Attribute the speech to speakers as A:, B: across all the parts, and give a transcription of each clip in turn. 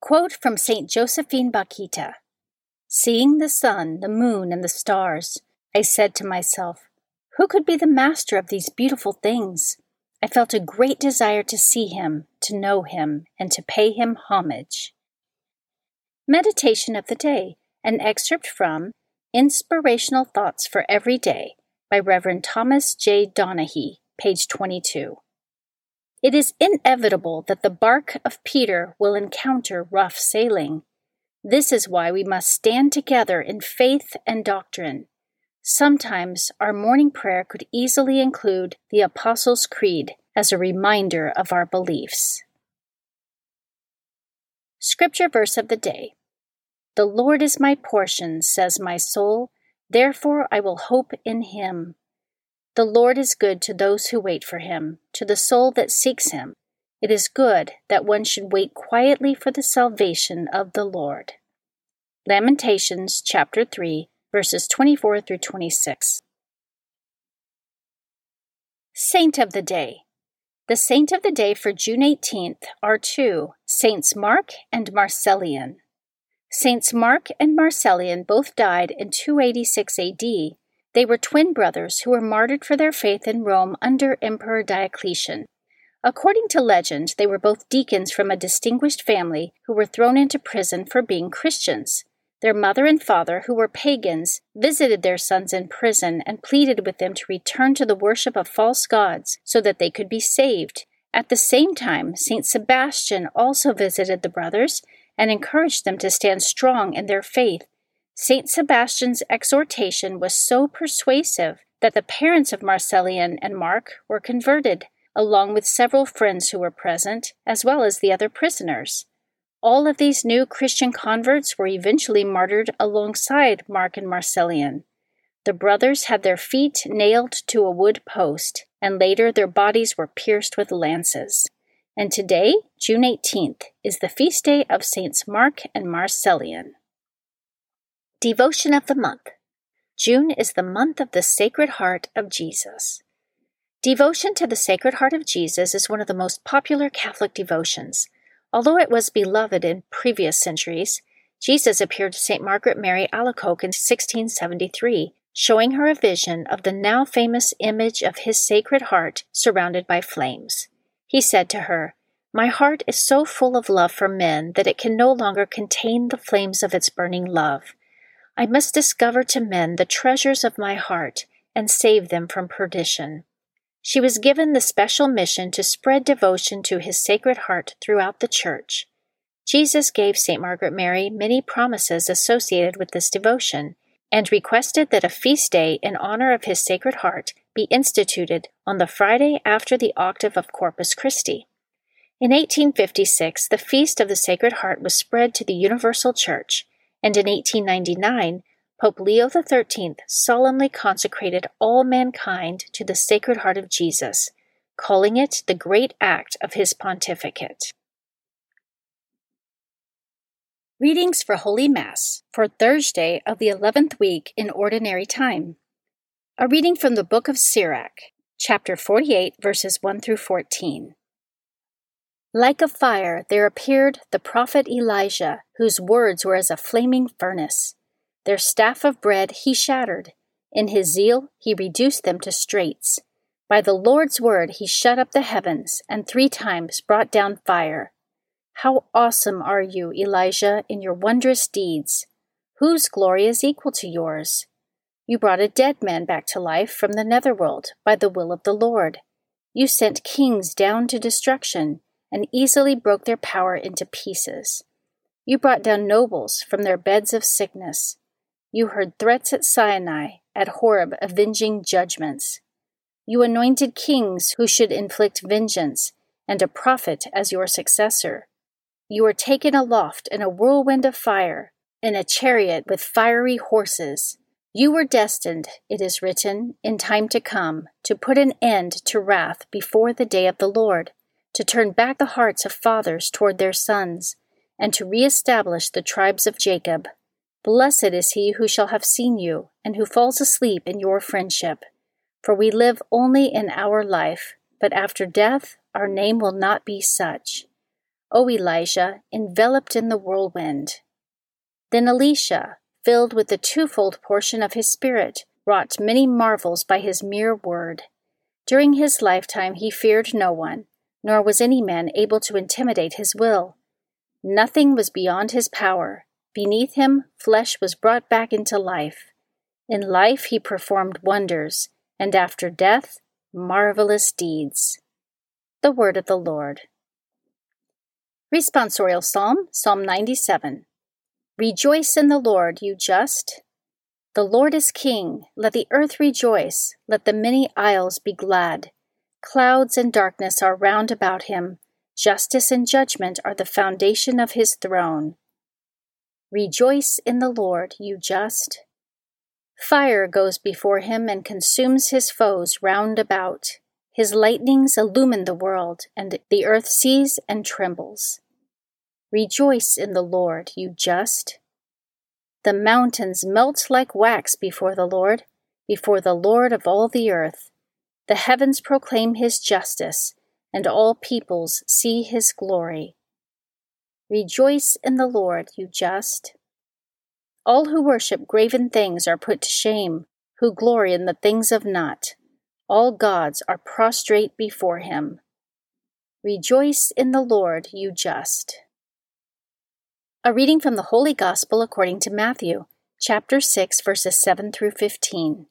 A: Quote from St. Josephine Bakhita Seeing the sun, the moon, and the stars, I said to myself, Who could be the master of these beautiful things? I felt a great desire to see him, to know him, and to pay him homage. Meditation of the Day, an excerpt from Inspirational Thoughts for Every Day by Reverend Thomas J. Donahue, page 22. It is inevitable that the bark of Peter will encounter rough sailing. This is why we must stand together in faith and doctrine. Sometimes our morning prayer could easily include the Apostles' Creed as a reminder of our beliefs. Scripture verse of the day The Lord is my portion, says my soul, therefore I will hope in him. The Lord is good to those who wait for him, to the soul that seeks him. It is good that one should wait quietly for the salvation of the Lord. Lamentations chapter 3 verses 24 through 26. Saint of the Day. The saint of the day for June 18th are two, Saints Mark and Marcellian. Saints Mark and Marcellian both died in 286 AD they were twin brothers who were martyred for their faith in Rome under Emperor Diocletian. According to legend, they were both deacons from a distinguished family who were thrown into prison for being Christians. Their mother and father, who were pagans, visited their sons in prison and pleaded with them to return to the worship of false gods so that they could be saved. At the same time, St. Sebastian also visited the brothers and encouraged them to stand strong in their faith St. Sebastian's exhortation was so persuasive that the parents of Marcellian and Mark were converted, along with several friends who were present, as well as the other prisoners. All of these new Christian converts were eventually martyred alongside Mark and Marcellian. The brothers had their feet nailed to a wood post, and later their bodies were pierced with lances. And today, June 18th, is the feast day of Saints Mark and Marcellian. Devotion of the Month June is the month of the Sacred Heart of Jesus. Devotion to the Sacred Heart of Jesus is one of the most popular Catholic devotions. Although it was beloved in previous centuries, Jesus appeared to St. Margaret Mary Alacoque in 1673, showing her a vision of the now famous image of his Sacred Heart surrounded by flames. He said to her, My heart is so full of love for men that it can no longer contain the flames of its burning love. I must discover to men the treasures of my heart and save them from perdition. She was given the special mission to spread devotion to his sacred heart throughout the church. Jesus gave St. Margaret Mary many promises associated with this devotion. and requested that a feast day in honor of his Sacred Heart be instituted on the Friday after the octave of Corpus Christi. In 1856, the Feast of the Sacred Heart was spread to the Universal Church, and in 1899, Pope Leo XIII solemnly consecrated all mankind to the Sacred Heart of Jesus, calling it the great act of his pontificate. Readings for Holy Mass for Thursday of the 11th week in Ordinary Time. A reading from the book of Sirach, chapter 48, verses 1 through 14. Like a fire, there appeared the prophet Elijah, whose words were as a flaming furnace. Their staff of bread he shattered. In his zeal, he reduced them to straits. By the Lord's word, he shut up the heavens, and three times brought down fire. How awesome are you, Elijah, in your wondrous deeds! Whose glory is equal to yours? You brought a dead man back to life from the netherworld by the will of the Lord. You sent kings down to destruction and easily broke their power into pieces. You brought down nobles from their beds of sickness. You heard threats at Sinai, at Horeb, avenging judgments. You anointed kings who should inflict vengeance, and a prophet as your successor. You were taken aloft in a whirlwind of fire, in a chariot with fiery horses. You were destined, it is written, in time to come, to put an end to wrath before the day of the Lord, to turn back the hearts of fathers toward their sons, and to re-establish the tribes of Jacob. Blessed is he who shall have seen you, and who falls asleep in your friendship. For we live only in our life, but after death our name will not be such. O Elijah, enveloped in the whirlwind. Then Elisha, filled with the twofold portion of his Spirit, wrought many marvels by his mere word. During his lifetime he feared no one, nor was any man able to intimidate his will. Nothing was beyond his power. Beneath him, flesh was brought back into life. In life he performed wonders, and after death, marvelous deeds. The word of the Lord. Responsorial Psalm, Psalm 97. Rejoice in the Lord, you just. The Lord is King. Let the earth rejoice. Let the many isles be glad. Clouds and darkness are round about him. Justice and judgment are the foundation of his throne. Rejoice in the Lord, you just. Fire goes before him and consumes his foes round about. His lightnings illumine the world, and the earth sees and trembles. Rejoice in the Lord, you just. The mountains melt like wax before the Lord, before the Lord of all the earth. The heavens proclaim his justice, and all peoples see his glory. Rejoice in the Lord, you just. All who worship graven things are put to shame, who glory in the things of naught. All gods are prostrate before him. Rejoice in the Lord, you just. A reading from the Holy Gospel according to Matthew, chapter 6, verses 7 through 15.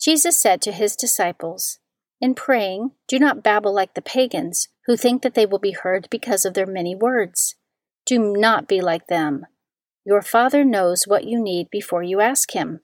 A: Jesus said to his disciples, In praying, do not babble like the pagans, who think that they will be heard because of their many words. Do not be like them. Your Father knows what you need before you ask Him.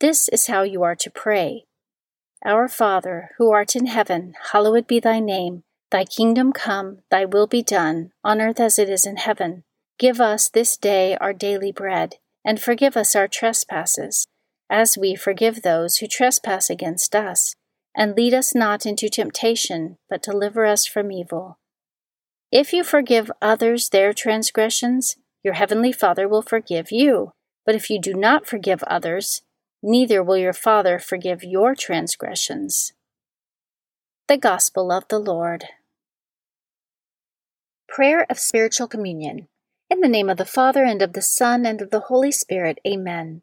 A: This is how you are to pray. Our Father, who art in heaven, hallowed be thy name. Thy kingdom come, thy will be done, on earth as it is in heaven. Give us this day our daily bread, and forgive us our trespasses, as we forgive those who trespass against us. And lead us not into temptation, but deliver us from evil. If you forgive others their transgressions, your heavenly Father will forgive you. But if you do not forgive others, neither will your Father forgive your transgressions. The Gospel of the Lord. Prayer of Spiritual Communion. In the name of the Father, and of the Son, and of the Holy Spirit, Amen.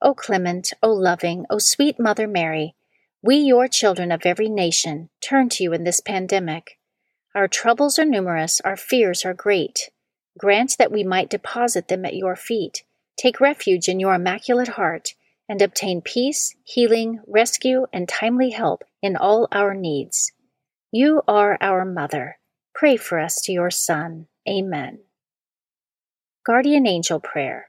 A: O clement, O loving, O sweet Mother Mary, we, your children of every nation, turn to you in this pandemic. Our troubles are numerous, our fears are great. Grant that we might deposit them at your feet, take refuge in your immaculate heart, and obtain peace, healing, rescue, and timely help in all our needs. You are our Mother. Pray for us to your Son. Amen. Guardian Angel Prayer.